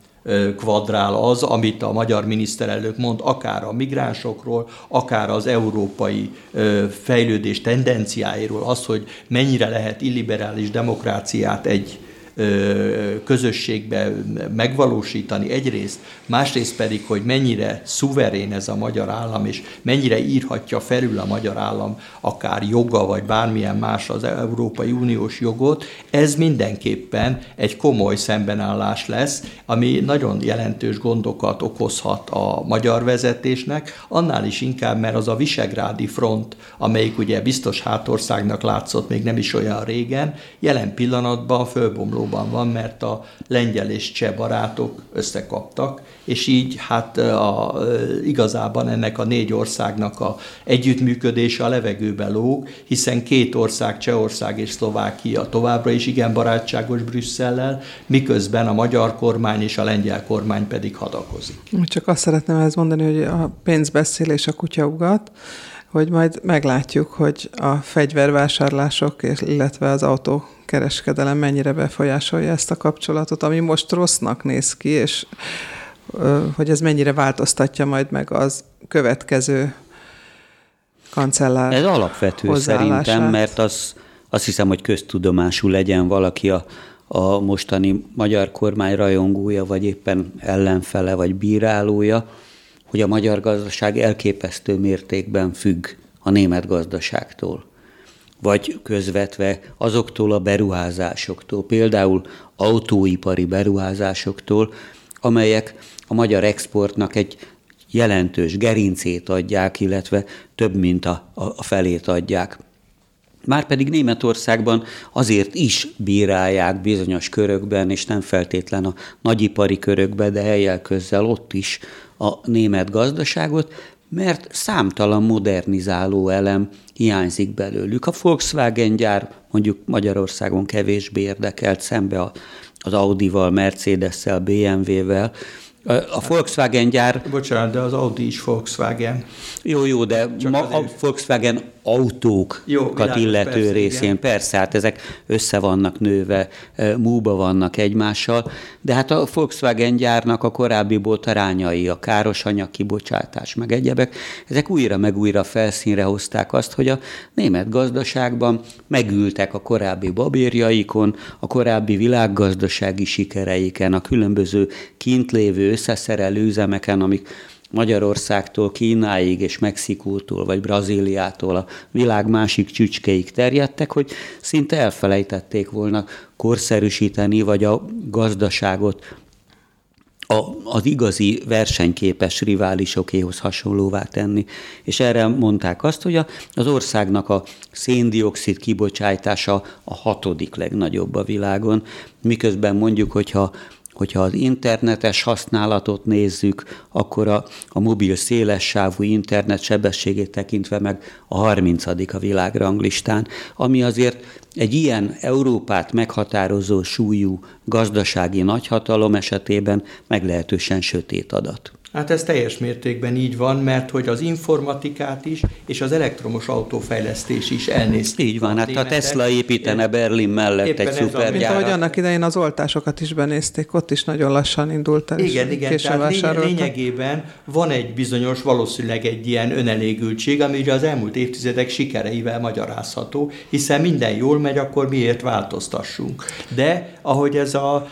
kvadrál az, amit a magyar miniszterelnök mond, akár a migránsokról, akár az európai fejlődés tendenciáiról, az, hogy mennyire lehet illiberális demokráciát egy közösségbe megvalósítani egyrészt, másrészt pedig, hogy mennyire szuverén ez a magyar állam, és mennyire írhatja felül a magyar állam akár joga, vagy bármilyen más az Európai Uniós jogot, ez mindenképpen egy komoly szembenállás lesz, ami nagyon jelentős gondokat okozhat a magyar vezetésnek, annál is inkább, mert az a Visegrádi front, amelyik ugye biztos hátországnak látszott még nem is olyan régen, jelen pillanatban fölbomló valóban van, mert a lengyel és cseh barátok összekaptak, és így hát a, igazában ennek a négy országnak a együttműködése a levegőbe lóg, hiszen két ország, Csehország és Szlovákia továbbra is igen barátságos Brüsszellel, miközben a magyar kormány és a lengyel kormány pedig hadakozik. Csak azt szeretném ezt mondani, hogy a pénzbeszél és a kutyaugat, hogy majd meglátjuk, hogy a fegyvervásárlások, illetve az autókereskedelem mennyire befolyásolja ezt a kapcsolatot, ami most rossznak néz ki, és hogy ez mennyire változtatja majd meg az következő kancellár Ez alapvető szerintem, mert az, azt hiszem, hogy köztudomású legyen valaki a, a mostani magyar kormány rajongója, vagy éppen ellenfele, vagy bírálója, hogy a magyar gazdaság elképesztő mértékben függ a német gazdaságtól, vagy közvetve azoktól a beruházásoktól, például autóipari beruházásoktól, amelyek a magyar exportnak egy jelentős gerincét adják, illetve több mint a, a felét adják. Márpedig Németországban azért is bírálják bizonyos körökben, és nem feltétlen a nagyipari körökben, de helyel közzel ott is a német gazdaságot, mert számtalan modernizáló elem hiányzik belőlük. A Volkswagen gyár mondjuk Magyarországon kevésbé érdekelt szembe az Audi-val, Mercedes-szel, BMW-vel, a Volkswagen gyár... Bocsánat, de az Audi is Volkswagen. Jó, jó, de ma a Volkswagen autókat jó, illető persze, részén, igen. persze, hát ezek össze vannak nőve, múba vannak egymással, de hát a Volkswagen gyárnak a korábbi botarányai, a káros anyag kibocsátás, meg egyebek, ezek újra meg újra felszínre hozták azt, hogy a német gazdaságban megültek a korábbi babérjaikon, a korábbi világgazdasági sikereiken, a különböző kint lévő összeszerelő üzemeken, amik Magyarországtól Kínáig és Mexikótól vagy Brazíliától a világ másik csücskeig terjedtek, hogy szinte elfelejtették volna korszerűsíteni, vagy a gazdaságot a, az igazi versenyképes riválisokéhoz hasonlóvá tenni. És erre mondták azt, hogy a, az országnak a széndiokszid kibocsátása a hatodik legnagyobb a világon, miközben mondjuk, hogyha hogyha az internetes használatot nézzük, akkor a, a mobil szélessávú internet sebességét tekintve meg a 30. a világranglistán, ami azért egy ilyen Európát meghatározó súlyú gazdasági nagyhatalom esetében meglehetősen sötét adat. Hát ez teljes mértékben így van, mert hogy az informatikát is, és az elektromos autófejlesztés is elnézték. Így van, hát a Tesla építene Berlin mellett egy szupergyárat. Mint ahogy annak idején az oltásokat is benézték, ott is nagyon lassan indult el. Igen, igen, tehát lényegében van egy bizonyos, valószínűleg egy ilyen önelégültség, ami ugye az elmúlt évtizedek sikereivel magyarázható, hiszen minden jól megy, akkor miért változtassunk. De ahogy ez a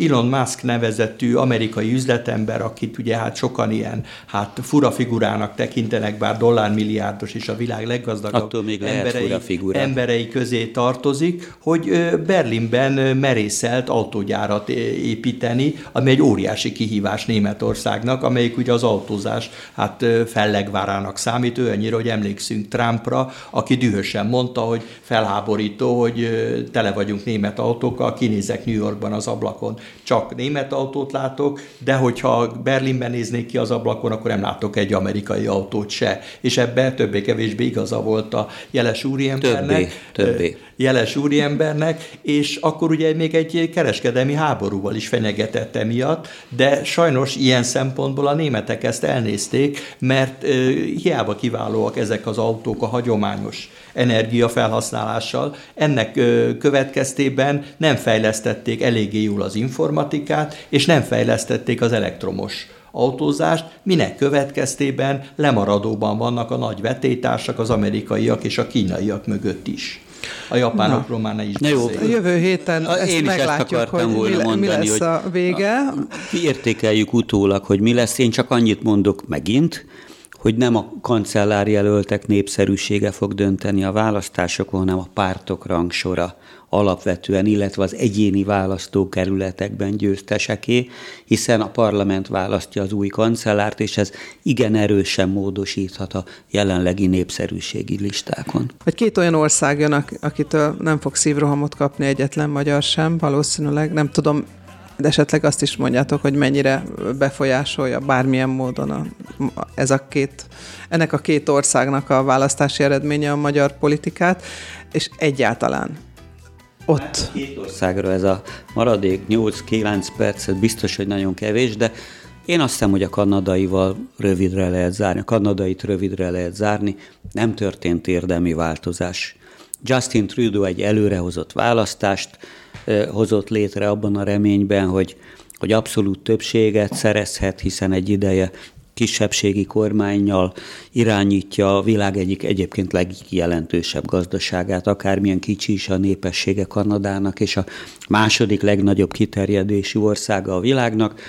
Elon Musk nevezetű amerikai üzletember, akit ugye hát sokan ilyen hát fura figurának tekintenek, bár dollármilliárdos és a világ leggazdagabb még emberei, emberei közé tartozik, hogy Berlinben merészelt autógyárat építeni, ami egy óriási kihívás Németországnak, amelyik ugye az autózás hát fellegvárának számít, olyannyira, hogy emlékszünk Trumpra, aki dühösen mondta, hogy felháborító, hogy tele vagyunk német autókkal, kinézek New Yorkban az ablakon, csak német autót látok, de hogyha Berlinben néznék ki az ablakon, akkor nem látok egy amerikai autót se. És ebben többé-kevésbé igaza volt a jeles úriembernek. Többé, többé. Jeles úriembernek, és akkor ugye még egy kereskedelmi háborúval is fenyegetett emiatt, de sajnos ilyen szempontból a németek ezt elnézték, mert hiába kiválóak ezek az autók a hagyományos energiafelhasználással. Ennek következtében nem fejlesztették eléggé jól az informatikát, és nem fejlesztették az elektromos autózást, minek következtében lemaradóban vannak a nagy vetétársak, az amerikaiak és a kínaiak mögött is. A japánokról már ne is Na jó, Jövő héten ezt Én meglátjuk, ezt hogy mi, mondani, mi lesz a vége. Értékeljük utólag, hogy mi lesz. Én csak annyit mondok megint, hogy nem a kancellár jelöltek népszerűsége fog dönteni a választásokon, hanem a pártok rangsora alapvetően, illetve az egyéni választókerületekben győzteseké, hiszen a parlament választja az új kancellárt, és ez igen erősen módosíthat a jelenlegi népszerűségi listákon. Vagy két olyan ország jön, akitől nem fog szívrohamot kapni egyetlen magyar sem, valószínűleg. Nem tudom, de esetleg azt is mondjátok, hogy mennyire befolyásolja bármilyen módon a, ez a két, ennek a két országnak a választási eredménye a magyar politikát, és egyáltalán ott. Két országra ez a maradék 8-9 percet biztos, hogy nagyon kevés, de én azt hiszem, hogy a kanadaival rövidre lehet zárni, a kanadait rövidre lehet zárni, nem történt érdemi változás. Justin Trudeau egy előrehozott választást hozott létre abban a reményben, hogy, hogy abszolút többséget szerezhet, hiszen egy ideje kisebbségi kormányjal irányítja a világ egyik egyébként legjelentősebb gazdaságát, akármilyen kicsi is a népessége Kanadának, és a második legnagyobb kiterjedésű országa a világnak,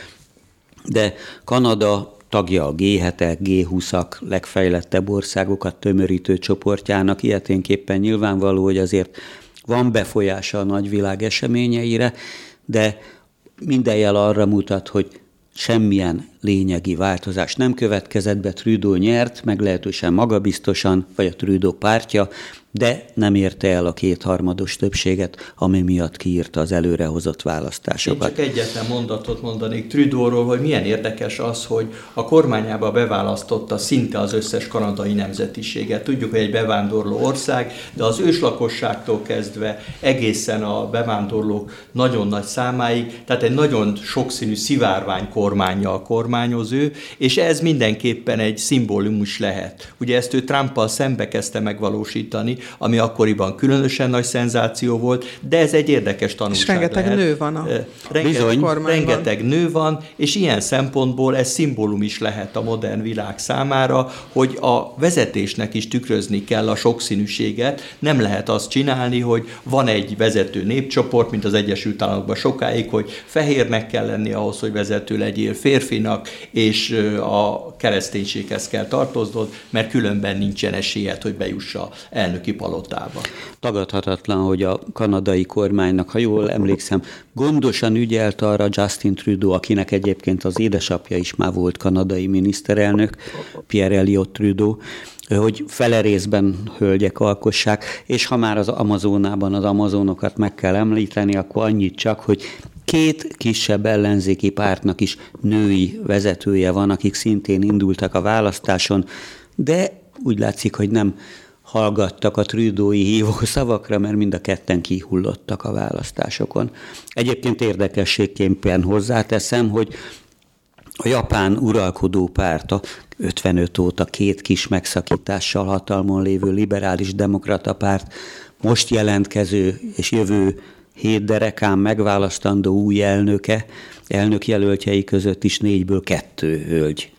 de Kanada tagja a G7-ek, G20-ak legfejlettebb országokat tömörítő csoportjának, ilyeténképpen nyilvánvaló, hogy azért van befolyása a nagyvilág eseményeire, de minden jel arra mutat, hogy semmilyen lényegi változás nem következett be, Trudeau nyert, meglehetősen magabiztosan, vagy a Trudeau pártja, de nem érte el a kétharmados többséget, ami miatt kiírta az előrehozott választásokat. Én csak egyetlen mondatot mondanék Trudeauról, hogy milyen érdekes az, hogy a kormányába beválasztotta szinte az összes kanadai nemzetiséget. Tudjuk, hogy egy bevándorló ország, de az őslakosságtól kezdve egészen a bevándorlók nagyon nagy számáig, tehát egy nagyon sokszínű szivárvány kormánya a kormányoz ő, és ez mindenképpen egy szimbólum is lehet. Ugye ezt ő Trumpal szembe kezdte megvalósítani, ami akkoriban különösen nagy szenzáció volt, de ez egy érdekes tanulság És rengeteg lehet. nő van a rengeteg, Bizony. rengeteg nő van, és ilyen szempontból ez szimbólum is lehet a modern világ számára, hogy a vezetésnek is tükrözni kell a sokszínűséget, nem lehet azt csinálni, hogy van egy vezető népcsoport, mint az Egyesült Államokban sokáig, hogy fehérnek kell lenni ahhoz, hogy vezető legyél férfinak, és a kereszténységhez kell tartoznod, mert különben nincsen esélyed, hogy bejuss a elnöki palotába. Tagadhatatlan, hogy a kanadai kormánynak, ha jól emlékszem, gondosan ügyelt arra Justin Trudeau, akinek egyébként az édesapja is már volt kanadai miniszterelnök, Pierre Elliott Trudeau, hogy fele részben hölgyek alkossák, és ha már az Amazonában az amazonokat meg kell említeni, akkor annyit csak, hogy két kisebb ellenzéki pártnak is női vezetője van, akik szintén indultak a választáson, de úgy látszik, hogy nem hallgattak a trüdói hívó szavakra, mert mind a ketten kihullottak a választásokon. Egyébként érdekességképpen hozzáteszem, hogy a japán uralkodó párta 55 óta két kis megszakítással hatalmon lévő liberális demokrata párt most jelentkező és jövő hét derekán megválasztandó új elnöke, elnök jelöltjei között is négyből kettő hölgy.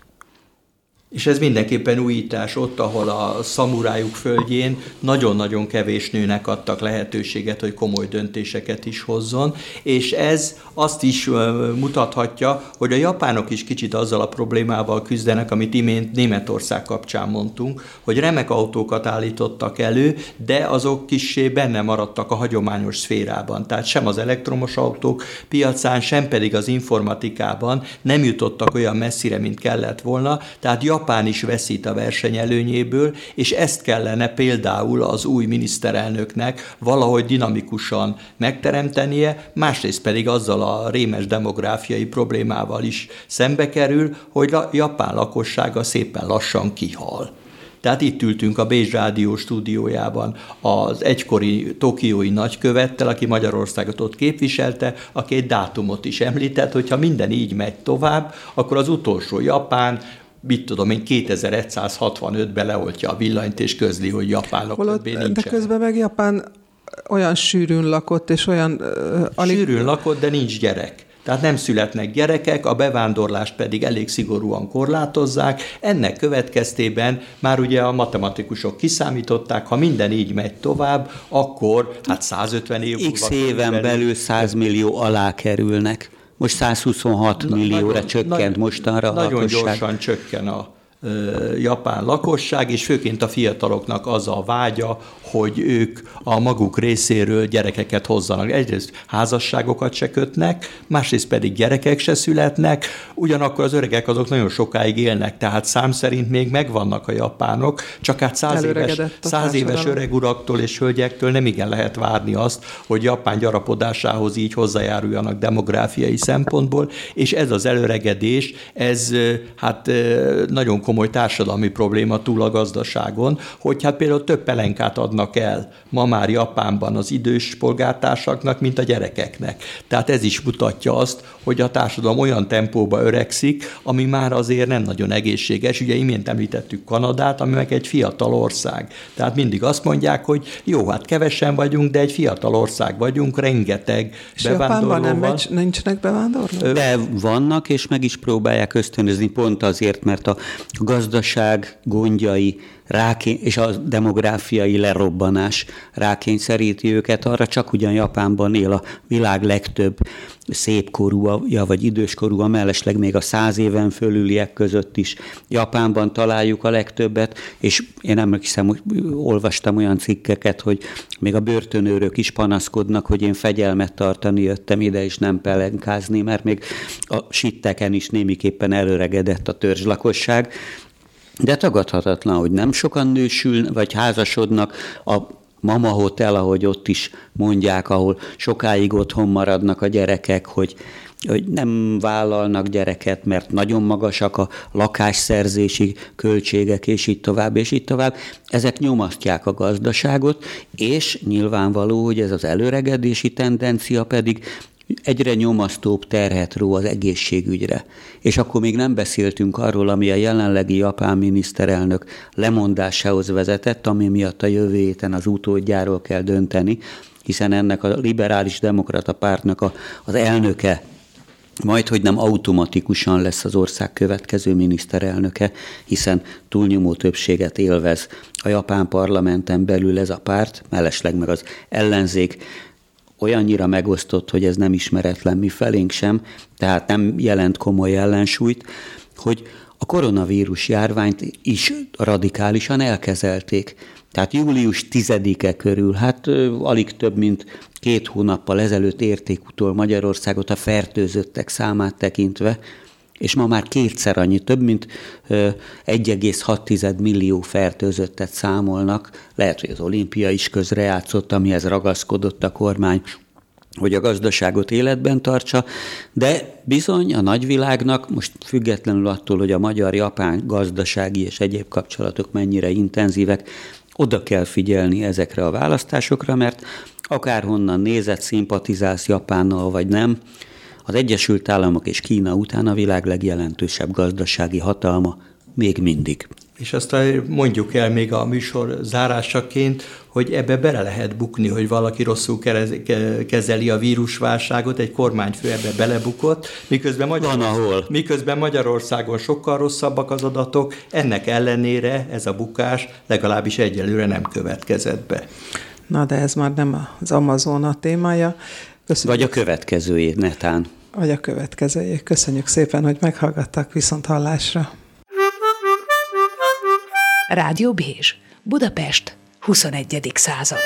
És ez mindenképpen újítás ott, ahol a szamurájuk földjén nagyon-nagyon kevés nőnek adtak lehetőséget, hogy komoly döntéseket is hozzon, és ez azt is mutathatja, hogy a japánok is kicsit azzal a problémával küzdenek, amit imént Németország kapcsán mondtunk, hogy remek autókat állítottak elő, de azok kissé benne maradtak a hagyományos szférában. Tehát sem az elektromos autók piacán, sem pedig az informatikában nem jutottak olyan messzire, mint kellett volna. Tehát Japán is veszít a verseny előnyéből, és ezt kellene például az új miniszterelnöknek valahogy dinamikusan megteremtenie, másrészt pedig azzal a rémes demográfiai problémával is szembe kerül, hogy a japán lakossága szépen lassan kihal. Tehát itt ültünk a Bécs Rádió stúdiójában az egykori tokiói nagykövettel, aki Magyarországot ott képviselte, aki egy dátumot is említett, hogyha minden így megy tovább, akkor az utolsó Japán mit tudom én, 2165-ben leoltja a villanyt, és közli, hogy japánok Holott, többé De közben meg Japán olyan sűrűn lakott, és olyan... Uh, alig... Sűrűn lakott, de nincs gyerek. Tehát nem születnek gyerekek, a bevándorlást pedig elég szigorúan korlátozzák. Ennek következtében már ugye a matematikusok kiszámították, ha minden így megy tovább, akkor hát 150 év X éven belül 100 millió alá kerülnek. Most 126 Na, millióra nagyon, csökkent nagy, mostanra Nagyon lakosság. gyorsan csökken a japán lakosság, és főként a fiataloknak az a vágya, hogy ők a maguk részéről gyerekeket hozzanak. Egyrészt házasságokat se kötnek, másrészt pedig gyerekek se születnek, ugyanakkor az öregek azok nagyon sokáig élnek, tehát szám szerint még megvannak a japánok, csak hát száz éves, száz éves öreg uraktól és hölgyektől nem igen lehet várni azt, hogy Japán gyarapodásához így hozzájáruljanak demográfiai szempontból, és ez az előregedés, ez hát nagyon komoly társadalmi probléma túl a gazdaságon, hogy hát például több pelenkát adnak el ma már Japánban az idős polgártársaknak, mint a gyerekeknek. Tehát ez is mutatja azt, hogy a társadalom olyan tempóba öregszik, ami már azért nem nagyon egészséges. Ugye imént említettük Kanadát, ami meg egy fiatal ország. Tehát mindig azt mondják, hogy jó, hát kevesen vagyunk, de egy fiatal ország vagyunk, rengeteg és Japánban nem megy, nincsenek bevándorlók? De vannak, és meg is próbálják ösztönözni pont azért, mert a gazdaság gondjai rákény, és a demográfiai lerobbanás rákényszeríti őket arra, csak ugyan Japánban él a világ legtöbb szépkorúja vagy időskorúja, mellesleg még a száz éven fölüliek között is. Japánban találjuk a legtöbbet, és én emlékszem, hogy olvastam olyan cikkeket, hogy még a börtönőrök is panaszkodnak, hogy én fegyelmet tartani jöttem ide, és nem pelenkázni, mert még a sitteken is némiképpen előregedett a törzslakosság, de tagadhatatlan, hogy nem sokan nősül, vagy házasodnak, a Mama Hotel, ahogy ott is mondják, ahol sokáig otthon maradnak a gyerekek, hogy, hogy nem vállalnak gyereket, mert nagyon magasak a lakásszerzési költségek, és így tovább, és így tovább. Ezek nyomasztják a gazdaságot, és nyilvánvaló, hogy ez az előregedési tendencia pedig egyre nyomasztóbb terhet ró az egészségügyre. És akkor még nem beszéltünk arról, ami a jelenlegi japán miniszterelnök lemondásához vezetett, ami miatt a jövő héten az utódjáról kell dönteni, hiszen ennek a liberális demokrata pártnak a, az elnöke majd, hogy nem automatikusan lesz az ország következő miniszterelnöke, hiszen túlnyomó többséget élvez a japán parlamenten belül ez a párt, mellesleg meg az ellenzék olyannyira megosztott, hogy ez nem ismeretlen mi felénk sem, tehát nem jelent komoly ellensúlyt, hogy a koronavírus járványt is radikálisan elkezelték. Tehát július 10-e körül, hát alig több mint két hónappal ezelőtt érték utol Magyarországot a fertőzöttek számát tekintve, és ma már kétszer annyi, több mint 1,6 millió fertőzöttet számolnak. Lehet, hogy az olimpia is közrejátszott, amihez ragaszkodott a kormány, hogy a gazdaságot életben tartsa, de bizony a nagyvilágnak, most függetlenül attól, hogy a magyar-japán gazdasági és egyéb kapcsolatok mennyire intenzívek, oda kell figyelni ezekre a választásokra, mert akárhonnan nézett, szimpatizálsz Japánnal vagy nem, az Egyesült Államok és Kína után a világ legjelentősebb gazdasági hatalma még mindig. És aztán mondjuk el még a műsor zárásaként, hogy ebbe bele lehet bukni, hogy valaki rosszul kezeli a vírusválságot, egy kormányfő ebbe belebukott, miközben, Magyarországon, miközben Magyarországon sokkal rosszabbak az adatok, ennek ellenére ez a bukás legalábbis egyelőre nem következett be. Na, de ez már nem az Amazon a témája. Köszönjük. Vagy a következőjét, netán vagy a következőjé. Köszönjük szépen, hogy meghallgattak viszont hallásra. Rádió Bézs, Budapest, 21. század.